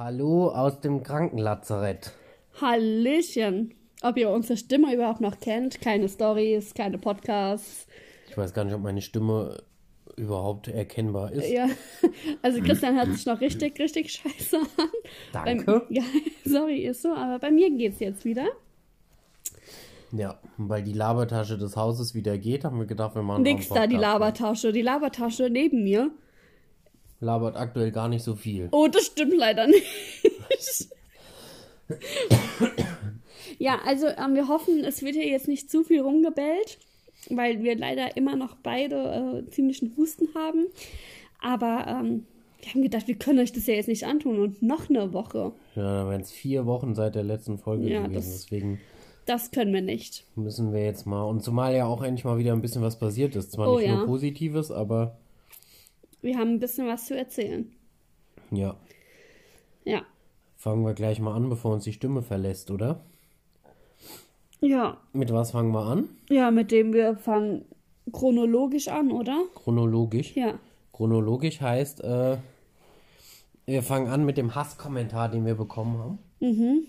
Hallo aus dem Krankenlazarett. Hallöchen. Ob ihr unsere Stimme überhaupt noch kennt? Keine Stories, keine Podcasts. Ich weiß gar nicht, ob meine Stimme überhaupt erkennbar ist. Ja, also Christian hört sich noch richtig, richtig scheiße an. Danke. Beim, ja, sorry, ist so, aber bei mir geht's jetzt wieder. Ja, weil die Labertasche des Hauses wieder geht, haben wir gedacht, wir machen Nix da, die. Labertasche. Die Labertasche neben mir. Labert aktuell gar nicht so viel. Oh, das stimmt leider nicht. ja, also ähm, wir hoffen, es wird hier jetzt nicht zu viel rumgebellt, weil wir leider immer noch beide äh, ziemlichen Husten haben. Aber ähm, wir haben gedacht, wir können euch das ja jetzt nicht antun und noch eine Woche. Ja, da wären es vier Wochen seit der letzten Folge Ja, gewesen. das- Deswegen Das können wir nicht. müssen wir jetzt mal. Und zumal ja auch endlich mal wieder ein bisschen was passiert ist. Zwar Oh nicht ja. nur Positives, aber Wir haben ein bisschen was zu erzählen. ja. Ja. Fangen wir gleich mal an, bevor uns die Stimme verlässt, oder? Ja. Mit was fangen wir an? Ja, mit dem wir fangen chronologisch an, oder? Chronologisch. Ja. Chronologisch heißt, äh, wir fangen an mit dem Hasskommentar, den wir bekommen haben. Mhm.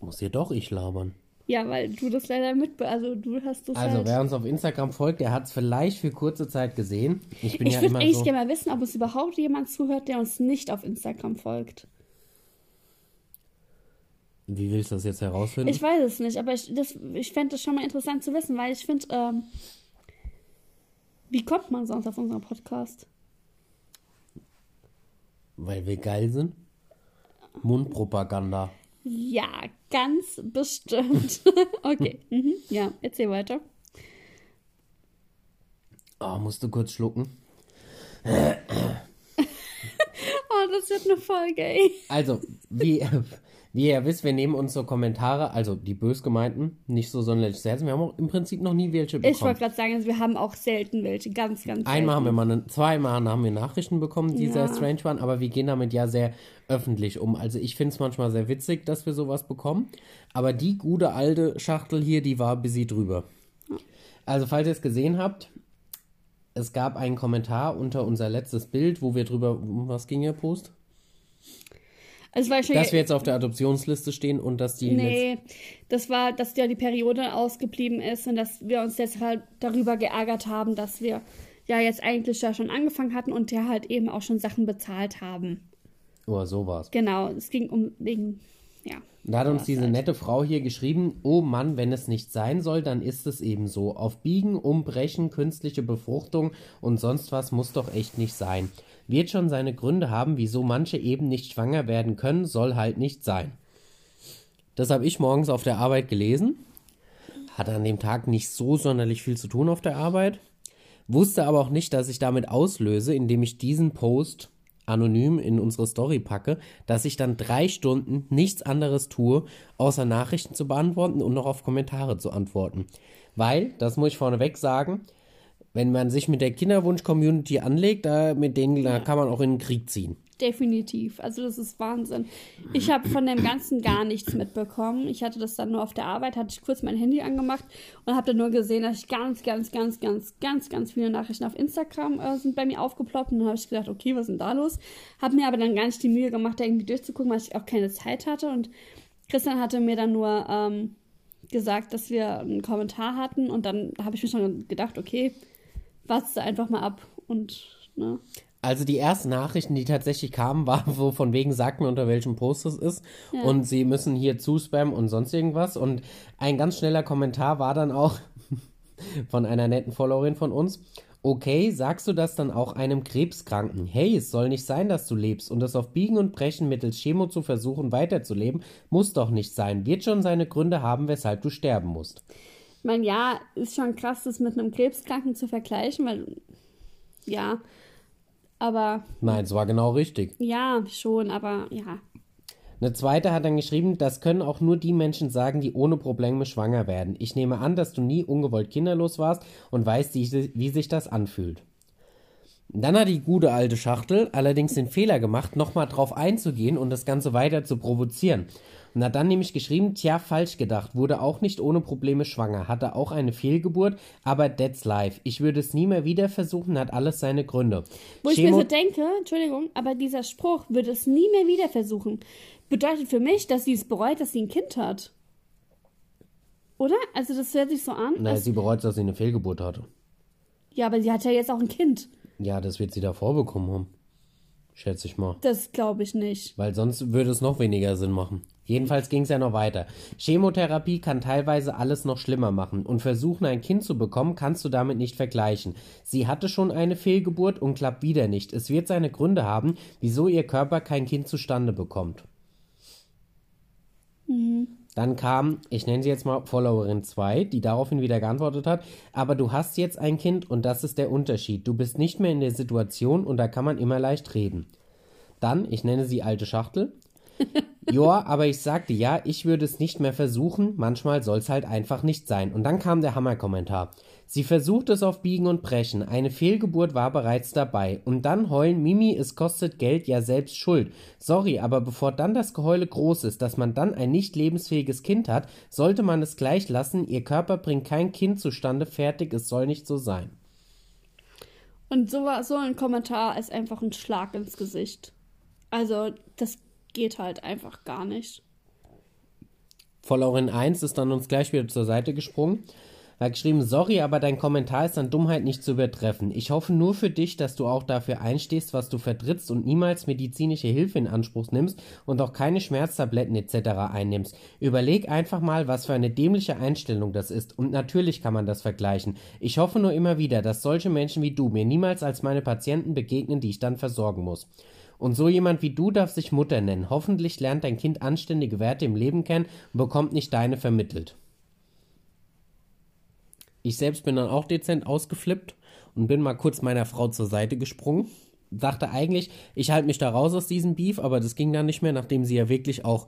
Muss hier doch ich labern. Ja, weil du das leider mit, also du hast das Also, halt. wer uns auf Instagram folgt, der hat es vielleicht für kurze Zeit gesehen. Ich bin Ich ja würde eigentlich so. gerne mal wissen, ob es überhaupt jemand zuhört, der uns nicht auf Instagram folgt. Wie willst du das jetzt herausfinden? Ich weiß es nicht, aber ich, das- ich fände das schon mal interessant zu wissen, weil ich finde, ähm, wie kommt man sonst auf unseren Podcast? Weil wir geil sind. Mundpropaganda. Ja, ganz bestimmt. okay, mhm. ja, erzähl weiter. Oh, musst du kurz schlucken. Oh, das wird eine Folge, ey. Also, wie, wie ihr wisst, wir nehmen unsere Kommentare, also die bös gemeinten, nicht so sonderlich sehr. Wir haben auch im Prinzip noch nie welche Ich bekommen. wollte gerade sagen, also wir haben auch selten welche, ganz, ganz selten. Einmal haben wir mal, eine, zweimal haben wir Nachrichten bekommen, die Ja. sehr strange waren, aber wir gehen damit ja sehr öffentlich um. Also ich finde es manchmal sehr witzig, dass wir sowas bekommen. Aber die gute alte Schachtel hier, die war busy drüber. Also falls ihr es gesehen habt, es gab einen Kommentar unter unser letztes Bild, wo wir drüber, was ging der Post? Also war schon Dass wir jetzt auf der Adoptionsliste stehen und dass die Nee, das war, dass ja die Periode ausgeblieben ist und dass wir uns deshalb darüber geärgert haben, dass wir ja jetzt eigentlich ja schon angefangen hatten und ja halt eben auch schon Sachen bezahlt haben. Oh, so war's. Genau, es ging um wegen, ja. Da hat uns diese halt. nette Frau hier geschrieben, oh Mann, wenn es nicht sein soll, dann ist es eben so. Auf Biegen, Umbrechen, künstliche Befruchtung und sonst was muss doch echt nicht sein. Wird schon seine Gründe haben, wieso manche eben nicht schwanger werden können, soll halt nicht sein. Das habe ich morgens auf der Arbeit gelesen. Hatte an dem Tag nicht so sonderlich viel zu tun auf der Arbeit. Wusste aber auch nicht, dass ich damit auslöse, indem ich diesen Post anonym in unsere Story packe, dass ich dann drei Stunden nichts anderes tue, außer Nachrichten zu beantworten und noch auf Kommentare zu antworten. Weil, das muss ich vorneweg sagen, wenn man sich mit der Kinderwunsch-Community anlegt, da, mit denen da kann man auch in den Krieg ziehen. Definitiv. Also das ist Wahnsinn. Ich habe von dem Ganzen gar nichts mitbekommen. Ich hatte das dann nur auf der Arbeit, hatte ich kurz mein Handy angemacht und habe dann nur gesehen, dass ich ganz, ganz, ganz, ganz, ganz, ganz viele Nachrichten auf Instagram äh, sind bei mir aufgeploppt. Und dann habe ich gedacht, okay, was ist denn da los? Habe mir aber dann gar nicht die Mühe gemacht, da irgendwie durchzugucken, weil ich auch keine Zeit hatte. Und Christian hatte mir dann nur ähm, gesagt, dass wir einen Kommentar hatten und dann habe ich mir schon gedacht, okay, warte einfach mal ab und ne. Also die ersten Nachrichten, die tatsächlich kamen, waren, wo von wegen sagten, unter welchem Post es ist. Und sie müssen hier zuspammen und sonst irgendwas. Und ein ganz schneller Kommentar war dann auch von einer netten Followerin von uns. Okay, sagst du das dann auch einem Krebskranken? Hey, es soll nicht sein, dass du lebst und es auf Biegen und Brechen mittels Chemo zu versuchen, weiterzuleben, muss doch nicht sein. Wird schon seine Gründe haben, weshalb du sterben musst. Ich meine, ja, ist schon krass, das mit einem Krebskranken zu vergleichen, weil, ja, aber, Nein, es war genau richtig. ja, schon, aber, ja. Eine zweite hat dann geschrieben, das können auch nur die Menschen sagen, die ohne Probleme schwanger werden. Ich nehme an, dass du nie ungewollt kinderlos warst und weißt, wie, sich das anfühlt. Dann hat die gute alte Schachtel allerdings den Fehler gemacht, nochmal drauf einzugehen und das Ganze weiter zu provozieren. Und hat dann nämlich geschrieben, tja, falsch gedacht, wurde auch nicht ohne Probleme schwanger, hatte auch eine Fehlgeburt, aber that's life. Ich würde es nie mehr wieder versuchen, hat alles seine Gründe. Wo ich mir so denke, Entschuldigung, aber dieser Spruch, würde es nie mehr wieder versuchen, bedeutet für mich, dass sie es bereut, dass sie ein Kind hat. Oder? Also das hört sich so an. Naja, sie bereut, dass sie eine Fehlgeburt hatte. Ja, aber sie hat ja jetzt auch ein Kind. Ja, das wird sie davor bekommen haben. Schätze ich mal. Das glaube ich nicht. Weil sonst würde es noch weniger Sinn machen. Jedenfalls ging es ja noch weiter. Chemotherapie kann teilweise alles noch schlimmer machen und versuchen, ein Kind zu bekommen, kannst du damit nicht vergleichen. Sie hatte schon eine Fehlgeburt und klappt wieder nicht. Es wird seine Gründe haben, wieso ihr Körper kein Kind zustande bekommt. Mhm. Dann kam, ich nenne sie jetzt mal Followerin 2, die daraufhin wieder geantwortet hat, aber du hast jetzt ein Kind und das ist der Unterschied. Du bist nicht mehr in der Situation und da kann man immer leicht reden. Dann, ich nenne sie alte Schachtel. Joa, aber ich sagte ja, ich würde es nicht mehr versuchen, manchmal soll es halt einfach nicht sein. Und dann kam der Hammerkommentar. Sie versucht es auf Biegen und Brechen. Eine Fehlgeburt war bereits dabei. Und dann heulen, Mimi, es kostet Geld, ja selbst schuld. Sorry, aber bevor dann das Geheule groß ist, dass man dann ein nicht lebensfähiges Kind hat, sollte man es gleich lassen. Ihr Körper bringt kein Kind zustande, fertig, es soll nicht so sein. Und so, so ein Kommentar ist einfach ein Schlag ins Gesicht. Also, das geht halt einfach gar nicht. Followerin 1 ist dann uns gleich wieder zur Seite gesprungen hat geschrieben, sorry, aber dein Kommentar ist an Dummheit nicht zu übertreffen. Ich hoffe nur für dich, dass du auch dafür einstehst, was du vertrittst und niemals medizinische Hilfe in Anspruch nimmst und auch keine Schmerztabletten etc. einnimmst. Überleg einfach mal, was für eine dämliche Einstellung das ist und natürlich kann man das vergleichen. Ich hoffe nur immer wieder, dass solche Menschen wie du mir niemals als meine Patienten begegnen, die ich dann versorgen muss. Und so jemand wie du darf sich Mutter nennen. Hoffentlich lernt dein Kind anständige Werte im Leben kennen und bekommt nicht deine vermittelt. Ich selbst bin dann auch dezent ausgeflippt und bin mal kurz meiner Frau zur Seite gesprungen. Dachte eigentlich, ich halte mich da raus aus diesem Beef, aber das ging dann nicht mehr, nachdem sie ja wirklich auch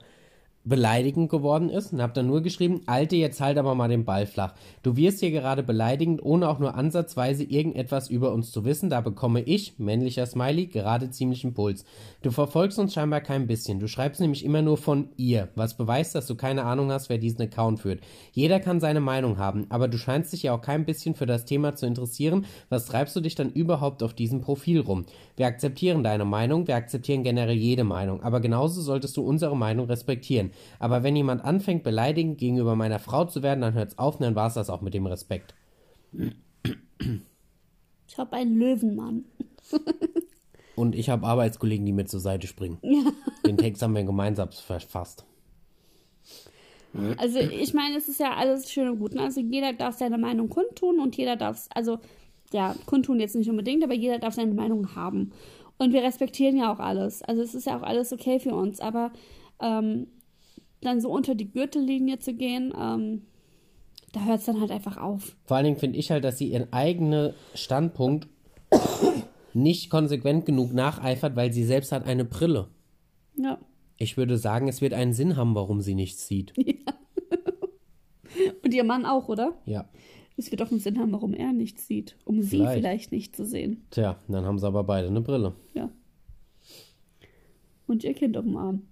beleidigend geworden ist und habe dann nur geschrieben, Alte, jetzt halt aber mal den Ball flach. Du wirst hier gerade beleidigend, ohne auch nur ansatzweise irgendetwas über uns zu wissen. Da bekomme ich, männlicher Smiley, gerade ziemlichen Puls. Du verfolgst uns scheinbar kein bisschen. Du schreibst nämlich immer nur von ihr, was beweist, dass du keine Ahnung hast, wer diesen Account führt. Jeder kann seine Meinung haben, aber du scheinst dich ja auch kein bisschen für das Thema zu interessieren. Was treibst du dich dann überhaupt auf diesem Profil rum? Wir akzeptieren deine Meinung, wir akzeptieren generell jede Meinung, aber genauso solltest du unsere Meinung respektieren. Aber wenn jemand anfängt, beleidigend gegenüber meiner Frau zu werden, dann hört's auf, dann war's das auch mit dem Respekt. Ich habe einen Löwenmann. Und ich habe Arbeitskollegen, die mir zur Seite springen. Ja. Den Text haben wir gemeinsam verfasst. Also ich meine, es ist ja alles schön und gut. Ne? Also jeder darf seine Meinung kundtun und jeder darf, also ja, kundtun jetzt nicht unbedingt, aber jeder darf seine Meinung haben. Und wir respektieren ja auch alles. Also es ist ja auch alles okay für uns. Aber ähm, dann so unter die Gürtellinie zu gehen, ähm, da hört es dann halt einfach auf. Vor allen Dingen finde ich halt, dass sie ihren eigenen Standpunkt nicht konsequent genug nacheifert, weil sie selbst hat eine Brille. Ja. Ich würde sagen, es wird einen Sinn haben, warum sie nichts sieht. Ja. Und ihr Mann auch, oder? Ja. Es wird doch einen Sinn haben, warum er nichts sieht. Um sie vielleicht, vielleicht nicht zu sehen. Tja, dann haben sie aber beide eine Brille. Ja. Und ihr Kind auf dem Arm.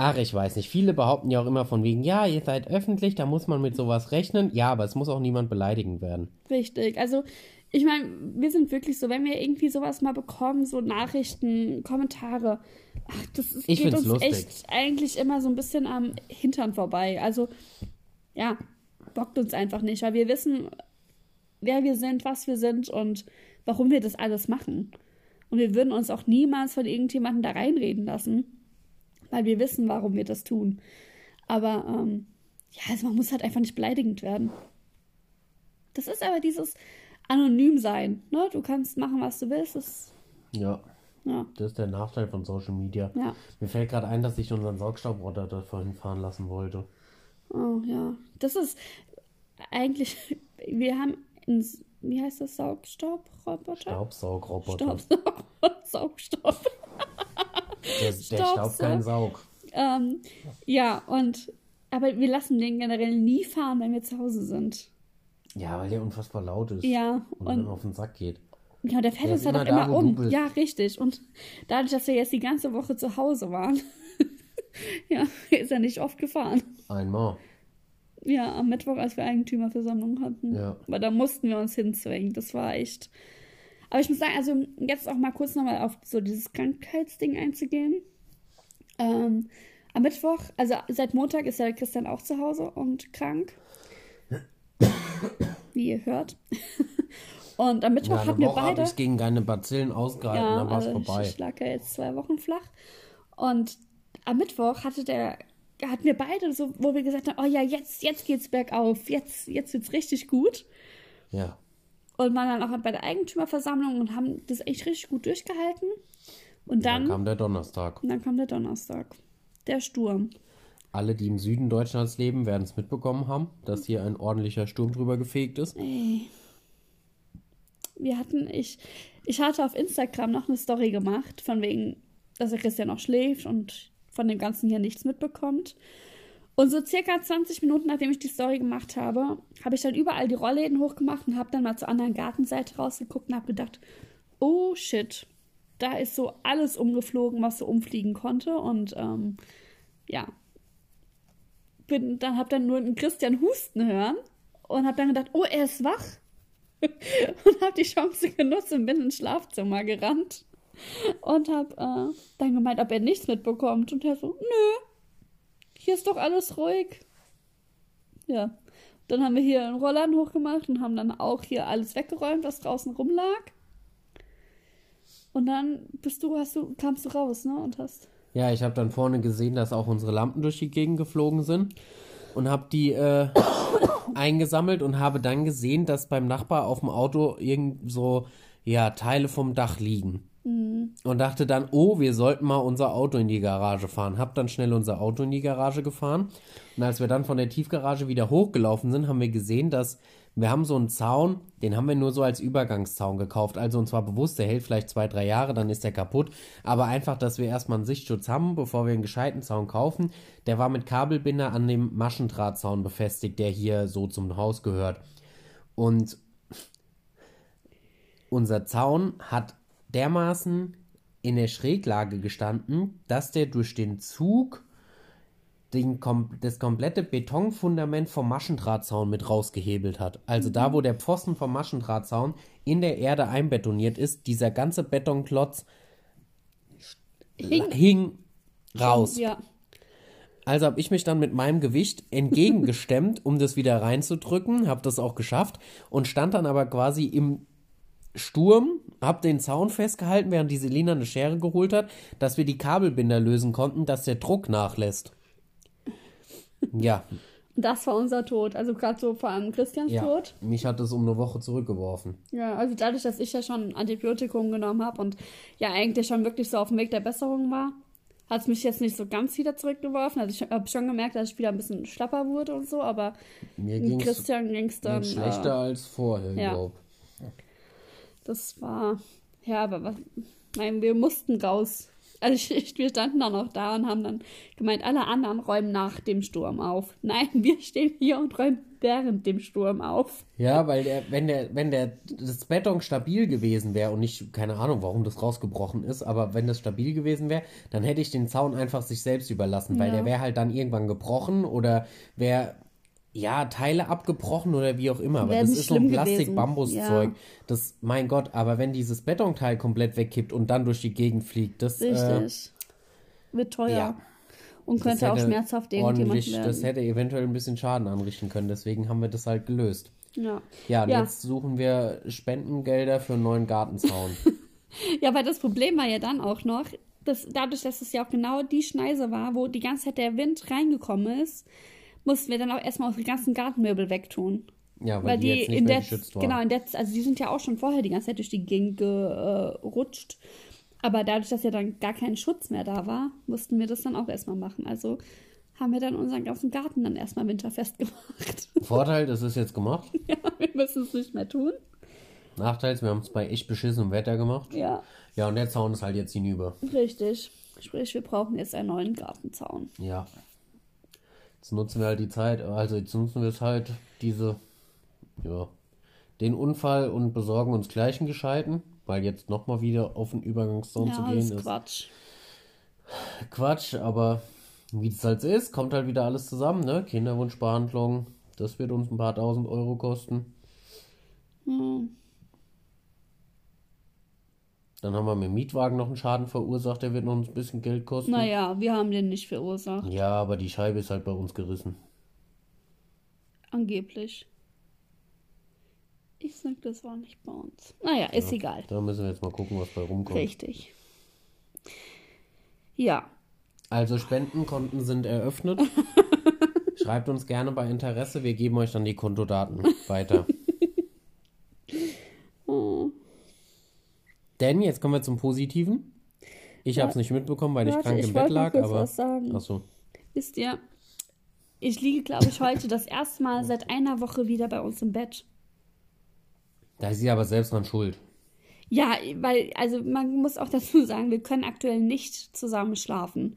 Ach, ich weiß nicht. Viele behaupten ja auch immer von wegen, ja, ihr seid öffentlich, da muss man mit sowas rechnen. Ja, aber es muss auch niemand beleidigend werden. Richtig. Also, ich meine, wir sind wirklich so, wenn wir irgendwie sowas mal bekommen, so Nachrichten, Kommentare, ach, das ist, geht uns lustig. echt eigentlich immer so ein bisschen am Hintern vorbei. Also, ja, bockt uns einfach nicht, weil wir wissen, wer wir sind, was wir sind und warum wir das alles machen. Und wir würden uns auch niemals von irgendjemandem da reinreden lassen weil wir wissen, warum wir das tun. Aber ähm, ja, also man muss halt einfach nicht beleidigend werden. Das ist aber dieses anonym sein. Ne? Du kannst machen, was du willst. Das, ja. ja. Das ist der Nachteil von Social Media. Ja. Mir fällt gerade ein, dass ich unseren Saugstaubrotter da vorhin fahren lassen wollte. Oh ja. Das ist eigentlich, wir haben, ein, wie heißt das, Saugstaubroboter? Staubsaugroboter. Staubsaug, Saugstaub. Der, der staubt keinen Saug. Ähm, ja, und aber wir lassen den generell nie fahren, wenn wir zu Hause sind. Ja, weil der unfassbar laut ist. Ja. Und, und dann auf den Sack geht. Ja, der fährt uns immer doch da, immer um. Ja, richtig. Und dadurch, dass wir jetzt die ganze Woche zu Hause waren, ja, ist er nicht oft gefahren. Einmal. Ja, am Mittwoch, als wir Eigentümerversammlung hatten. Ja. Aber da mussten wir uns hinzwingen. Das war echt. Aber ich muss sagen, also jetzt auch mal kurz nochmal auf so dieses Krankheitsding einzugehen. Ähm, am Mittwoch, also seit Montag ist ja der Christian auch zu Hause und krank. Wie ihr hört. Und am Mittwoch Ja, hatten wir beide. ich gegen keine Bazillen ausgehalten, Ja, dann war es also vorbei. ich lag ja jetzt zwei Wochen flach. Und am Mittwoch hatte der, hatten wir beide so, wo wir gesagt haben, oh ja, jetzt, jetzt geht's bergauf, jetzt, jetzt wird's richtig gut. Ja. Und waren dann auch bei der Eigentümerversammlung und haben das echt richtig gut durchgehalten. Und Dann dann, kam der Donnerstag. und dann kam der Donnerstag. Der Sturm. Alle, die im Süden Deutschlands leben, werden es mitbekommen haben, dass hier ein ordentlicher Sturm drüber gefegt ist. Ey. Wir hatten, ich, ich hatte auf Instagram noch eine Story gemacht, von wegen, dass der Christian noch schläft und von dem Ganzen hier nichts mitbekommt. Und so circa 20 Minuten, nachdem ich die Story gemacht habe, habe ich dann überall die Rollläden hochgemacht und habe dann mal zur anderen Gartenseite rausgeguckt und habe gedacht, oh shit, da ist so alles umgeflogen, was so umfliegen konnte. Und ähm, ja, bin, dann habe dann nur einen Christian husten hören und habe dann gedacht, oh, er ist wach. und habe die Chance genutzt und bin ins Schlafzimmer gerannt und habe äh, dann gemeint, ob er nichts mitbekommt. Und er so, nö, hier ist doch alles ruhig. Ja, dann haben wir hier einen Rollern hochgemacht und haben dann auch hier alles weggeräumt, was draußen rumlag. Und dann bist du, hast du, kamst du raus, ne? Und hast. Ja, ich habe dann vorne gesehen, dass auch unsere Lampen durch die Gegend geflogen sind und habe die äh, eingesammelt und habe dann gesehen, dass beim Nachbar auf dem Auto irgend so ja Teile vom Dach liegen. Und dachte dann, oh, wir sollten mal unser Auto in die Garage fahren. Hab dann schnell unser Auto in die Garage gefahren. Und als wir dann von der Tiefgarage wieder hochgelaufen sind, haben wir gesehen, dass wir haben so einen Zaun, den haben wir nur so als Übergangszaun gekauft. Also und zwar bewusst, der hält vielleicht zwei, drei Jahre, dann ist der kaputt. Aber einfach, dass wir erstmal einen Sichtschutz haben, bevor wir einen gescheiten Zaun kaufen. Der war mit Kabelbinder an dem Maschendrahtzaun befestigt, der hier so zum Haus gehört. Und unser Zaun hat dermaßen in der Schräglage gestanden, dass der durch den Zug den, das komplette Betonfundament vom Maschendrahtzaun mit rausgehebelt hat. Also da, wo der Pfosten vom Maschendrahtzaun in der Erde einbetoniert ist, dieser ganze Betonklotz Hing. hing raus. Ja. Also habe ich mich dann mit meinem Gewicht entgegengestemmt, um das wieder reinzudrücken, habe das auch geschafft und stand dann aber quasi im Sturm, habe den Zaun festgehalten, während die Selina eine Schere geholt hat, dass wir die Kabelbinder lösen konnten, dass der Druck nachlässt. Ja, Das war unser Tod. Also gerade so vor allem Christians ja. Tod. Mich hat es um eine Woche zurückgeworfen. Ja, also dadurch, dass ich ja schon Antibiotikum genommen habe und ja eigentlich schon wirklich so auf dem Weg der Besserung war, hat es mich jetzt nicht so ganz wieder zurückgeworfen. Also ich habe schon gemerkt, dass ich wieder ein bisschen schlapper wurde und so, aber Mir mit ging es Christian ging es dann. schlechter Äh, als vorher, ja. glaub. Das war. Ja, aber was. Nein, wir mussten raus. Also ich, ich, wir standen dann auch da und haben dann gemeint, alle anderen räumen nach dem Sturm auf. Nein, wir stehen hier und räumen während dem Sturm auf. Ja, weil der, wenn der, wenn der das Beton stabil gewesen wäre und nicht, keine Ahnung, warum das rausgebrochen ist, aber wenn das stabil gewesen wäre, dann hätte ich den Zaun einfach sich selbst überlassen, weil Ja. der wäre halt dann irgendwann gebrochen oder wäre ja Teile abgebrochen oder wie auch immer. Aber das ist so ein. Plastik-Bambus-Zeug. Ja. Das, mein Gott, aber wenn dieses Betonteil komplett wegkippt und dann durch die Gegend fliegt, das äh. Wird teuer. ja. Und Das könnte auch schmerzhaft irgendjemand werden. das hätte eventuell ein bisschen Schaden anrichten können. Deswegen haben wir das halt gelöst. ja. Ja, und Ja. jetzt suchen wir Spendengelder für einen neuen Gartenzaun. ja, weil das Problem war ja dann auch noch, dass dadurch, dass es ja auch genau die Schneise war, wo die ganze Zeit der Wind reingekommen ist, mussten wir dann auch erstmal unsere ganzen Gartenmöbel wegtun. Ja, weil, Weil die, die jetzt nicht in mehr der, geschützt waren. genau, in der, also die sind ja auch schon vorher die ganze Zeit durch die Gegend gerutscht. Aber dadurch, dass ja dann gar kein Schutz mehr da war, mussten wir das dann auch erstmal machen. Also haben wir dann unseren ganzen Garten dann erstmal winterfest gemacht. Vorteil, das ist jetzt gemacht. ja, wir müssen es nicht mehr tun. Nachteil, wir haben es bei echt beschissenem Wetter gemacht. Ja, Ja, und der Zaun ist halt jetzt hinüber. richtig. Sprich, wir brauchen jetzt einen neuen Gartenzaun. Ja. Jetzt nutzen wir halt die Zeit, also jetzt nutzen wir es halt, diese, ja, den Unfall und besorgen uns gleich einen gescheiten, weil jetzt nochmal wieder auf den Übergangszaun zu Ja, gehen das ist Quatsch. Quatsch, aber wie es halt ist, kommt halt wieder alles zusammen, ne? Kinderwunschbehandlung, das wird uns ein paar tausend Euro kosten. Hm. Dann haben wir mit dem Mietwagen noch einen Schaden verursacht, der wird noch ein bisschen Geld kosten. Naja, wir haben den nicht verursacht. Ja, aber die Scheibe ist halt bei uns gerissen. Angeblich. Ich sag, das war nicht bei uns. Naja, ist egal. Da müssen wir jetzt mal gucken, was bei rumkommt. Richtig. Ja, Also Spendenkonten sind eröffnet. Schreibt uns gerne bei Interesse, wir geben euch dann die Kontodaten weiter. Denn jetzt kommen wir zum Positiven. Ich habe es nicht mitbekommen, weil ich Warte, krank ich im Bett lag, kurz aber was sagen. achso. wisst ihr, ich liege, glaube ich, heute das erste Mal seit einer Woche wieder bei uns im Bett. Da ist sie aber selbst dran schuld. Ja, weil, also man muss auch dazu sagen, wir können aktuell nicht zusammen schlafen.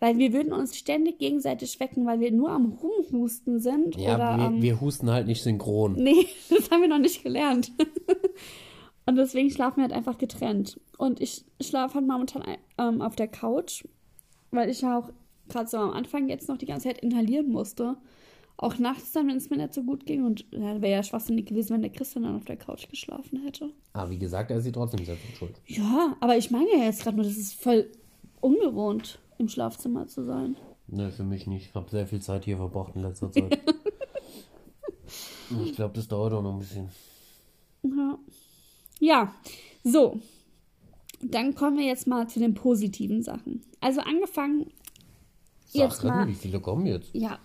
Weil wir würden uns ständig gegenseitig wecken, weil wir nur am Rumhusten sind. Ja, oder wir, am, wir husten halt nicht synchron. Nee, das haben wir noch nicht gelernt. Und deswegen schlafen wir halt einfach getrennt. Und ich schlafe halt momentan ähm, auf der Couch, weil ich ja auch gerade so am Anfang jetzt noch die ganze Zeit inhalieren musste. Auch nachts dann, wenn es mir nicht so gut ging. Und ja, wäre ja schwachsinnig gewesen, wenn der Christian dann auf der Couch geschlafen hätte. Aber wie gesagt, er ist sie trotzdem selbst schuld. Ja, aber ich meine ja jetzt gerade nur, das ist voll ungewohnt, im Schlafzimmer zu sein. Ne, für mich nicht. Ich habe sehr viel Zeit hier verbracht in letzter Zeit. ich glaube, das dauert auch noch ein bisschen. Ja. Ja, so. Dann kommen wir jetzt mal zu den positiven Sachen. Also angefangen jetzt Sachen, mal, wie viele kommen jetzt? ja,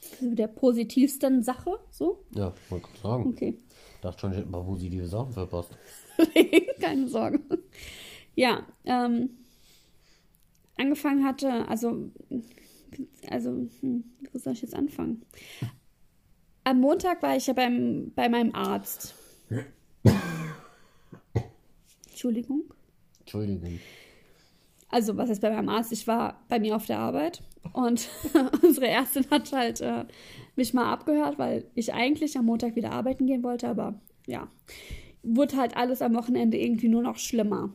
zu der positivsten Sache, so. Ja, wollte gerade sagen. Okay. Dachte schon, ich hätte ein paar positive Sachen verpasst. Keine Sorge. Ja, ähm, angefangen hatte, also, also, hm, wo soll ich jetzt anfangen? Am Montag war ich ja beim, bei meinem Arzt. Entschuldigung. Entschuldigung. Also, was ist bei meinem Arzt? Ich war bei mir auf der Arbeit und unsere Ärztin hat halt äh, mich mal abgehört, weil ich eigentlich am Montag wieder arbeiten gehen wollte, aber ja, wurde halt alles am Wochenende irgendwie nur noch schlimmer.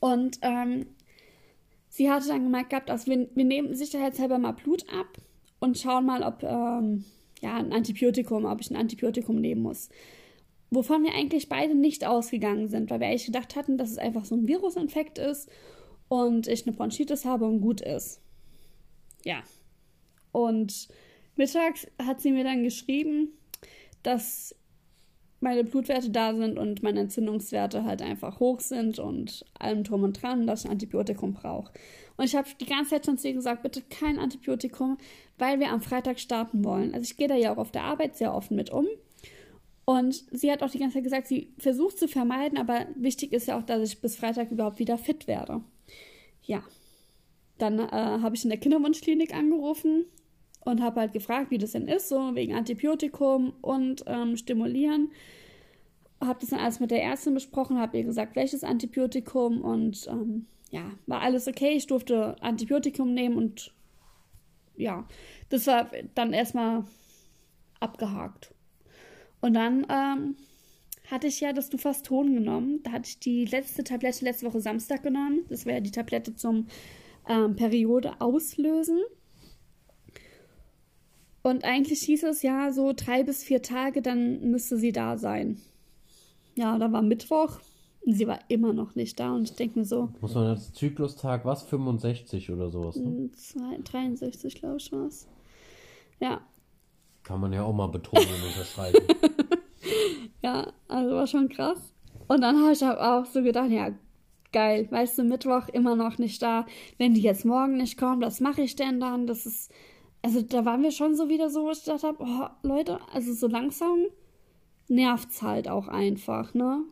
Und ähm, sie hatte dann gemerkt gehabt, also wir, wir nehmen sicherheitshalber mal Blut ab und schauen mal, ob ähm, ja ein Antibiotikum, ob ich ein Antibiotikum nehmen muss. Wovon wir eigentlich beide nicht ausgegangen sind, weil wir eigentlich gedacht hatten, dass es einfach so ein Virusinfekt ist und ich eine Bronchitis habe und gut ist. Ja. Und mittags hat sie mir dann geschrieben, dass meine Blutwerte da sind und meine Entzündungswerte halt einfach hoch sind und allem drum und dran, dass ich ein Antibiotikum brauche. Und ich habe die ganze Zeit schon zu ihr gesagt, bitte kein Antibiotikum, weil wir am Freitag starten wollen. Also ich gehe da ja auch auf der Arbeit sehr offen mit um. Und sie hat auch die ganze Zeit gesagt, sie versucht zu vermeiden, aber wichtig ist ja auch, dass ich bis Freitag überhaupt wieder fit werde. Ja. Dann äh, habe ich in der Kinderwunschklinik angerufen und habe halt gefragt, wie das denn ist, so wegen Antibiotikum und ähm, Stimulieren. Habe das dann alles mit der Ärztin besprochen, habe ihr gesagt, welches Antibiotikum und ähm, ja, war alles okay. Ich durfte Antibiotikum nehmen und ja, das war dann erstmal abgehakt. Und dann ähm, hatte ich ja das Dufaston genommen. Da hatte ich die letzte Tablette letzte Woche Samstag genommen. Das wäre die Tablette zum ähm, Periode auslösen. Und eigentlich hieß es ja so drei bis vier Tage, dann müsste sie da sein. Ja, da war Mittwoch und sie war immer noch nicht da. Und ich denke mir so, Muss man als Zyklustag was? 65 oder sowas, ne? hm, zwei- 63, glaube ich, war es. Ja, Kann man ja auch mal betonen und unterschreiben. Ja, also war schon krass. Und dann habe ich auch so gedacht, ja, geil, weißt du, Mittwoch immer noch nicht da. Wenn die jetzt morgen nicht kommen, was mache ich denn dann? Das ist, also da waren wir schon so wieder so, wo ich gedacht habe, oh, Leute, also so langsam nervt's halt auch einfach, ne?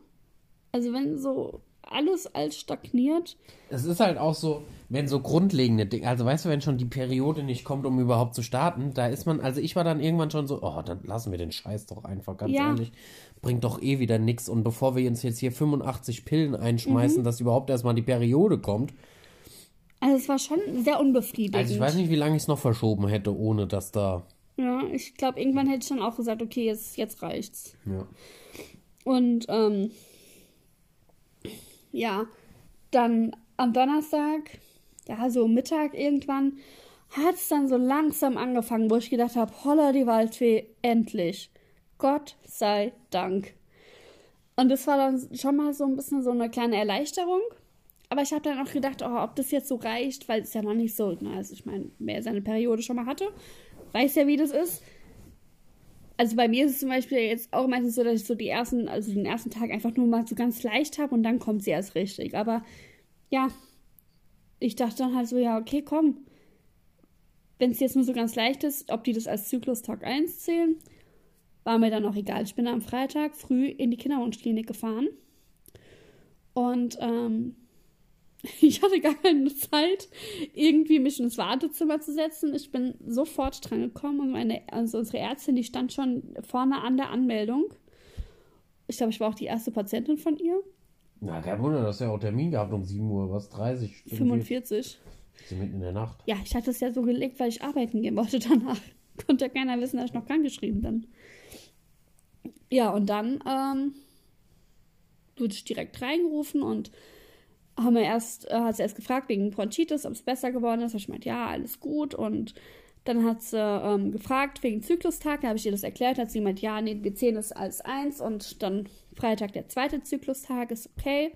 Also wenn so alles als stagniert, Es ist halt auch so, wenn so grundlegende Dinge, also weißt du, wenn schon die Periode nicht kommt, um überhaupt zu starten, da ist man, also ich war dann irgendwann schon so, oh, dann lassen wir den Scheiß doch einfach, ganz Ja. ehrlich. Bringt doch eh wieder nix. Und bevor wir uns jetzt hier 85 Pillen einschmeißen, Mhm. dass überhaupt erstmal die Periode kommt. also es war schon sehr unbefriedigend. Also ich weiß nicht, wie lange ich es noch verschoben hätte, ohne dass da. Ja, ich glaube, irgendwann hätte ich dann auch gesagt, okay, jetzt, jetzt reicht's. Ja. Und ähm, ja, dann am Donnerstag, ja, so Mittag irgendwann, hat es dann so langsam angefangen, wo ich gedacht habe, holla die Waldfee, endlich. Gott sei Dank. Und das war dann schon mal so ein bisschen so eine kleine Erleichterung. Aber ich habe dann auch gedacht, oh, ob das jetzt so reicht, weil es ja noch nicht so, na, also ich meine, wer seine Periode schon mal hatte, weiß ja, wie das ist. Also bei mir ist es zum Beispiel jetzt auch meistens so, dass ich so die ersten, also den ersten Tag einfach nur mal so ganz leicht habe und dann kommt sie erst richtig. Aber ja, ich dachte dann halt so, ja, okay, komm. Wenn es jetzt nur so ganz leicht ist, ob die das als Zyklus Tag 1 zählen, war mir dann auch egal. Ich bin am Freitag früh in die Kinderwunschklinik gefahren. Und ähm, ich hatte gar keine Zeit, irgendwie mich ins Wartezimmer zu setzen. Ich bin sofort dran gekommen und meine, also unsere Ärztin, die stand schon vorne an der Anmeldung. Ich glaube, ich war auch die erste Patientin von ihr. Na, kein Wunder, du hast ja auch Termin gehabt um 7 Uhr, was? 30? 45. Sie mitten in der Nacht. Ja, ich hatte es ja so gelegt, weil ich arbeiten gehen wollte danach. Konnte ja keiner wissen, dass ich noch krankgeschrieben bin. Ja, und dann ähm, wurde ich direkt reingerufen und haben wir erst, äh, hat sie erst gefragt wegen Bronchitis, ob es besser geworden ist. Ich meinte, ja, alles gut. Und dann hat sie ähm, gefragt wegen Zyklustag. Da habe ich ihr das erklärt. Hat sie gemeint, ja, nee, wir zählen das als eins. Und dann Freitag der zweite Zyklustag ist okay.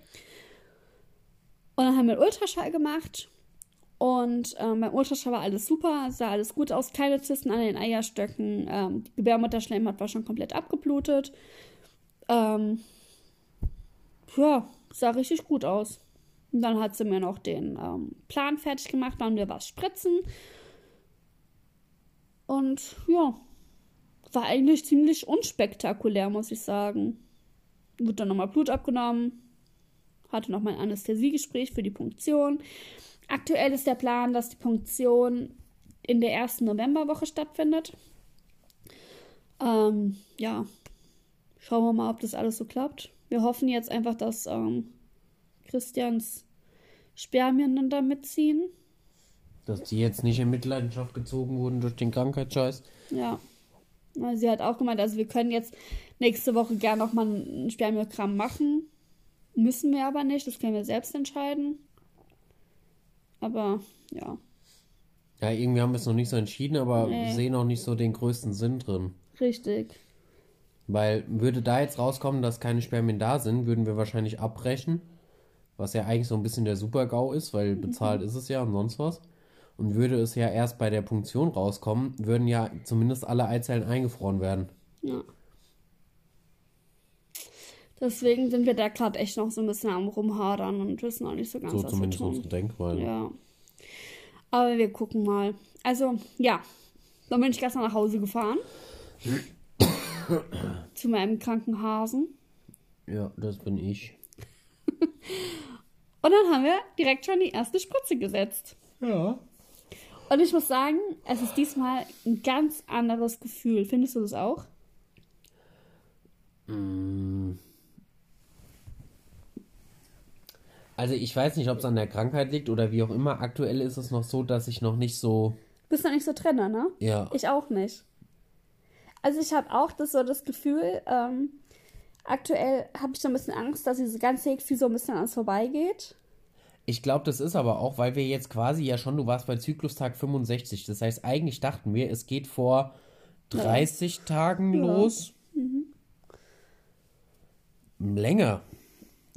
Und dann haben wir Ultraschall gemacht. Und ähm, beim Ultraschall war alles super, sah alles gut aus, keine Zysten an den Eierstöcken, ähm, die Gebärmutterschleimhaut war schon komplett abgeblutet. Ähm, ja, sah richtig gut aus. Und dann hat sie mir noch den ähm, Plan fertig gemacht, wann wir was spritzen. Und ja, war eigentlich ziemlich unspektakulär, muss ich sagen. Wurde dann nochmal Blut abgenommen, hatte nochmal ein Anästhesiegespräch für die Punktion. Aktuell ist der Plan, dass die Punktion in der ersten Novemberwoche stattfindet. Ähm, ja, schauen wir mal, ob das alles so klappt. Wir hoffen jetzt einfach, dass ähm, Christians Spermien dann da mitziehen. Dass die jetzt nicht in Mitleidenschaft gezogen wurden durch den Krankheitsscheiß. Ja. Sie hat auch gemeint, also wir können jetzt nächste Woche gerne noch mal ein Spermiogramm machen. Müssen wir aber nicht, das können wir selbst entscheiden. Aber ja. Ja, irgendwie haben wir es noch nicht so entschieden, aber nee. sehen auch nicht so den größten Sinn drin. Richtig. Weil würde da jetzt rauskommen, dass keine Spermien da sind, würden wir wahrscheinlich abbrechen. Was ja eigentlich so ein bisschen der Super-GAU ist, weil mhm. bezahlt mhm. ist es ja und sonst was. Und würde es ja erst bei der Punktion rauskommen, würden ja zumindest alle Eizellen eingefroren werden. Ja. Deswegen sind wir da gerade echt noch so ein bisschen am Rumhadern und wissen auch nicht so ganz, so was zumindest wir tun. unsere Denkweise. Ja. Aber wir gucken mal. Also, ja. Dann bin ich gestern nach Hause gefahren. zu meinem kranken Hasen. Ja, das bin ich. und dann haben wir direkt schon die erste Spritze gesetzt. Ja. Und ich muss sagen, es ist diesmal ein ganz anderes Gefühl. Findest du das auch? Mm. Also ich weiß nicht, ob es an der Krankheit liegt oder wie auch immer. Aktuell ist es noch so, dass ich noch nicht so. Du bist noch nicht so Trenner, ne? Ja. Ich auch nicht. Also ich habe auch das so das Gefühl, ähm, aktuell habe ich so ein bisschen Angst, dass diese ganze Gefühl so ein bisschen an uns vorbeigeht. Ich glaube, das ist aber auch, weil wir jetzt quasi ja schon, du warst bei Zyklustag 65. Das heißt, eigentlich dachten wir, es geht vor 30 ja. Tagen ja. los. Mhm. Länger.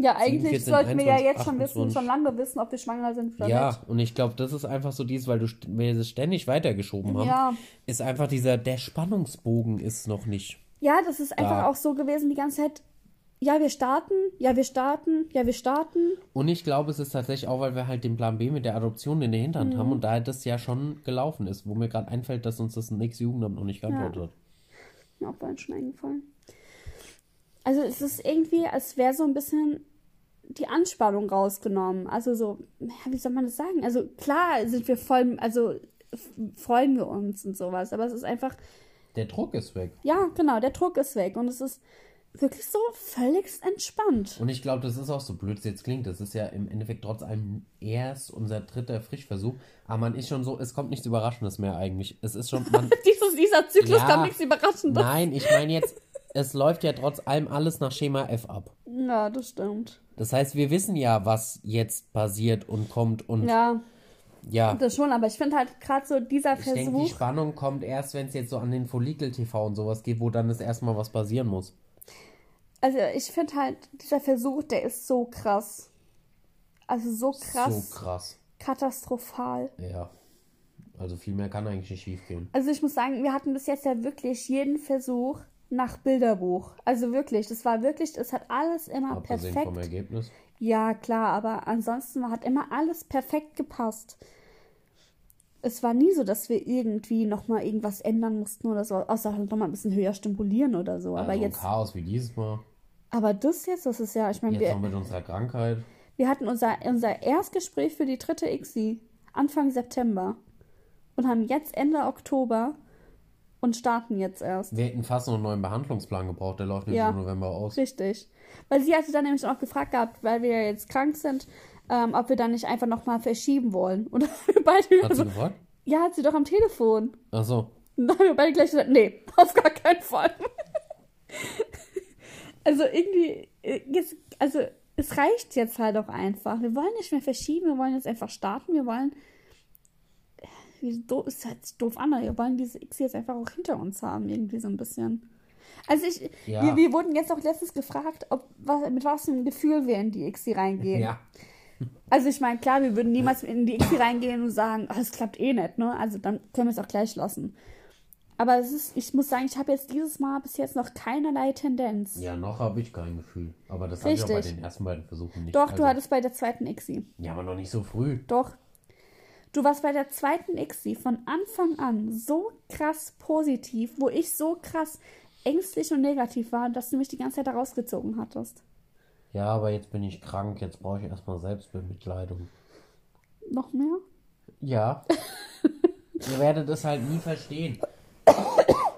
Ja, eigentlich 14, sollten wir ja jetzt 28. schon wissen, schon lange wissen, ob wir schwanger sind oder ja, nicht. Ja, und ich glaube, das ist einfach so dies, weil du, wir es ständig weitergeschoben haben, ja. ist einfach dieser, der Spannungsbogen ist noch nicht. Ja, das ist einfach da. auch so gewesen die ganze Zeit. Ja, wir starten, ja, wir starten, ja, wir starten. Und ich glaube, es ist tatsächlich auch, weil wir halt den Plan B mit der Adoption in der Hinterhand mhm. haben und da das ja schon gelaufen ist, wo mir gerade einfällt, dass uns das nächste Jugendamt noch nicht geantwortet ja. hat. Mir auch bei schon eingefallen. Also es ist irgendwie, als wäre so ein bisschen die Anspannung rausgenommen. Also so, wie soll man das sagen? Also klar sind wir voll, also freuen wir uns und sowas, aber es ist einfach. Der Druck ist weg. Ja, genau, der Druck ist weg und es ist wirklich so völlig entspannt. Und ich glaube, das ist auch so blöd, es jetzt klingt. Das ist ja im Endeffekt trotz allem erst unser dritter Frischversuch. Aber man ist schon so, es kommt nichts Überraschendes mehr eigentlich. Es ist schon. Man, Dieses, dieser Zyklus ja, kommt nichts Überraschendes. Nein, ich meine jetzt es läuft ja trotz allem alles nach Schema F ab. Ja, das stimmt. Das heißt, wir wissen ja, was jetzt passiert und kommt und Ja, ja. das schon, aber ich finde halt gerade so dieser Ich denke, die Versuch. Spannung kommt erst, wenn es jetzt so an den Follikel-TV und sowas geht, wo dann das erstmal was passieren muss. Also ich finde halt, dieser Versuch, der ist so krass. Also so krass, So krass. katastrophal. Ja. Also viel mehr kann eigentlich nicht schief gehen. Also ich muss sagen, wir hatten bis jetzt ja wirklich jeden Versuch nach Bilderbuch. Also wirklich, das war wirklich, es hat alles immer Abgesehen perfekt. vom Ergebnis. Ja, klar, aber ansonsten hat immer alles perfekt gepasst. Es war nie so, dass wir irgendwie nochmal irgendwas ändern mussten oder so, außer halt nochmal ein bisschen höher stimulieren oder so. Aber also jetzt, ein Chaos wie dieses Mal. aber das jetzt, das ist ja, ich meine, Jetzt wir, noch mit unserer Krankheit. wir hatten unser, unser Erstgespräch für die dritte ICSI Anfang September und haben jetzt Ende Oktober und starten jetzt erst. Wir hätten fast noch einen neuen Behandlungsplan gebraucht, der läuft jetzt Ja. im November aus. Richtig. Weil sie hatte dann nämlich auch gefragt gehabt, weil wir ja jetzt krank sind, ähm, ob wir dann nicht einfach nochmal verschieben wollen. Und beide Hat sie so, gefragt? ja, hat sie doch am Telefon. Ach so. Und dann haben wir beide gleich gesagt, nee, auf gar keinen Fall. also irgendwie, äh, jetzt, also es reicht jetzt halt auch einfach. Wir wollen nicht mehr verschieben, wir wollen jetzt einfach starten, wir wollen, wie doof, ist halt doof an, wir wollen diese X jetzt einfach auch hinter uns haben, irgendwie so ein bisschen. Also ich, Ja. wir, wir wurden jetzt auch letztens gefragt, ob, was, mit was für einem Gefühl wir in die XC reingehen. Ja. Also ich meine, klar, wir würden niemals in die XP reingehen und sagen, "Ah, es klappt eh nicht, ne? Also dann können wir es auch gleich lassen. Aber es ist, ich muss sagen, ich habe jetzt dieses Mal bis jetzt noch keinerlei Tendenz. Ja, noch habe ich kein Gefühl. Aber das hatte ich auch bei den ersten beiden Versuchen nicht. Doch, Also- du hattest bei der zweiten ICSI. Ja, aber noch nicht so früh. Doch. Du warst bei der zweiten ICSI von Anfang an so krass positiv, wo ich so krass ängstlich und negativ war, dass du mich die ganze Zeit da rausgezogen hattest. Ja, aber jetzt bin ich krank, jetzt brauche ich erstmal Selbstbemitleidung. Noch mehr? Ja. Ihr werdet es halt nie verstehen.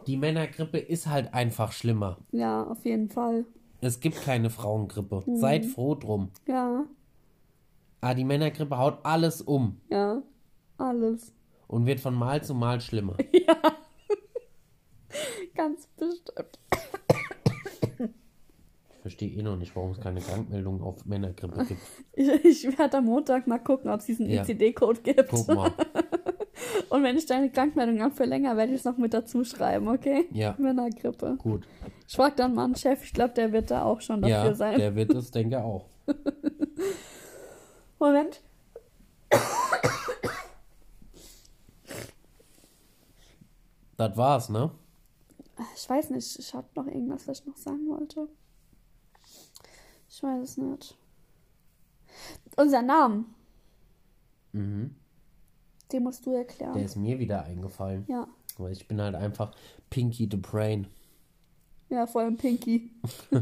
Die Männergrippe ist halt einfach schlimmer. Ja, auf jeden Fall. Es gibt keine Frauengrippe. Mhm. Seid froh drum. Ja, Ah, die Männergrippe haut alles um ja, alles. und wird von Mal zu Mal schlimmer. Ganz bestimmt. Ich verstehe eh noch nicht, warum es keine Krankmeldung auf Männergrippe gibt. Ich, ich werde am Montag mal gucken, ob es diesen Ja. ECD-Code gibt. Guck mal. Und wenn ich deine Krankmeldung habe für länger, werde ich es noch mit dazu schreiben, okay? Ja. Männergrippe. Gut. Ich frage dann mal einen Chef, ich glaube, der wird da auch schon dafür Ja, sein. der wird es, denke ich, auch. Moment. Das war's, ne? Ich weiß nicht, ich habe noch irgendwas, was ich noch sagen wollte. Ich weiß es nicht. Unser Name, Mhm. den musst du erklären. Der ist mir wieder eingefallen. ja. Weil ich bin halt einfach Pinky the Brain. Ja, vor allem Pinky.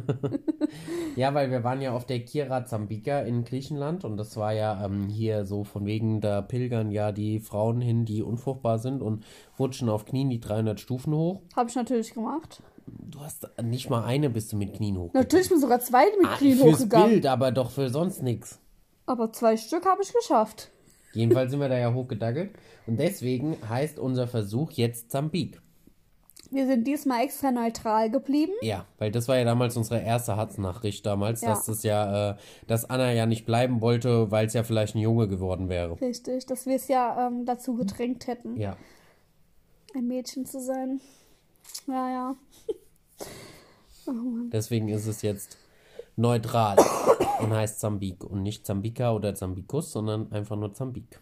Ja, weil wir waren ja auf der Kira Zambika in Griechenland und das war ja ähm, hier so von wegen, da pilgern ja die Frauen hin, die unfruchtbar sind und rutschen auf Knien die 300 Stufen hoch. Habe ich natürlich gemacht. Du hast nicht mal eine bist du mit Knien hoch. Natürlich bin sogar zwei mit Ah, Knien fürs hochgegangen. Bild, aber doch für sonst nichts. Aber zwei Stück habe ich geschafft. Jedenfalls sind wir da ja hochgedackelt und deswegen heißt unser Versuch jetzt Zambik. Wir sind diesmal extra neutral geblieben. Ja, weil das war ja damals unsere erste Hatznachricht damals, Ja. dass das ja, äh, dass Anna ja nicht bleiben wollte, weil es ja vielleicht ein Junge geworden wäre. Richtig, dass wir es ja ähm, dazu gedrängt hätten, Ja. ein Mädchen zu sein. Ja, ja. Oh. Deswegen ist es jetzt neutral und heißt Zambik und nicht Zambika oder Zambikus, sondern einfach nur Zambik.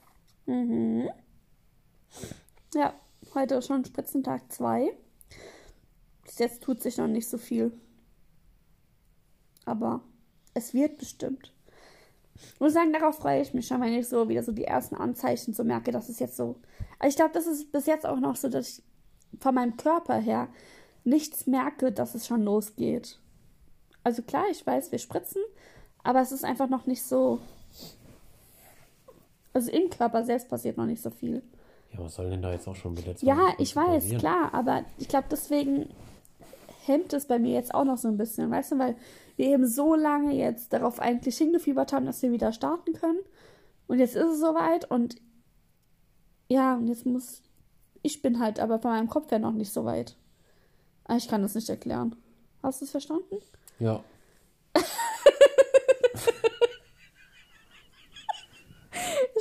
Ja, heute schon Spritzentag 2. Bis jetzt tut sich noch nicht so viel. Aber es wird bestimmt. Ich muss sagen, darauf freue ich mich schon, wenn ich so wieder so die ersten Anzeichen so merke, dass es jetzt so. Aber ich glaube, das ist bis jetzt auch noch so, dass ich von meinem Körper her nichts merke, dass es schon losgeht. Also klar, ich weiß, wir spritzen, aber es ist einfach noch nicht so. Also im Körper selbst passiert noch nicht so viel. Ja, was soll denn da jetzt auch schon wieder Ja, ich weiß, klar, aber ich glaube, deswegen hemmt es bei mir jetzt auch noch so ein bisschen, weißt du, weil wir eben so lange jetzt darauf eigentlich hingefiebert haben, dass wir wieder starten können. Und jetzt ist es soweit und ja, und jetzt muss. Ich bin halt aber von meinem Kopf her noch nicht so weit. Aber Ich kann das nicht erklären. Hast du es verstanden? Ja.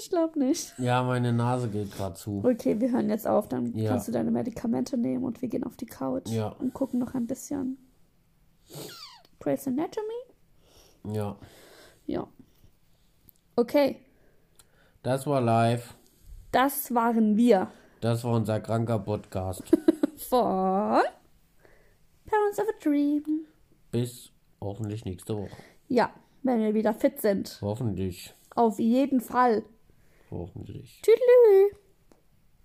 Ich glaube nicht. Ja, meine Nase geht gerade zu. Okay, wir hören jetzt auf. Dann Ja. kannst du deine Medikamente nehmen und wir gehen auf die Couch Ja. und gucken noch ein bisschen Grey's Anatomy. Ja. Ja. Okay, Das war live. das waren wir Das war unser kranker Podcast. von Parents of a Dream. Bis hoffentlich nächste Woche. Ja, wenn wir wieder fit sind. Hoffentlich. Auf jeden Fall. Hoffentlich. Tschüss.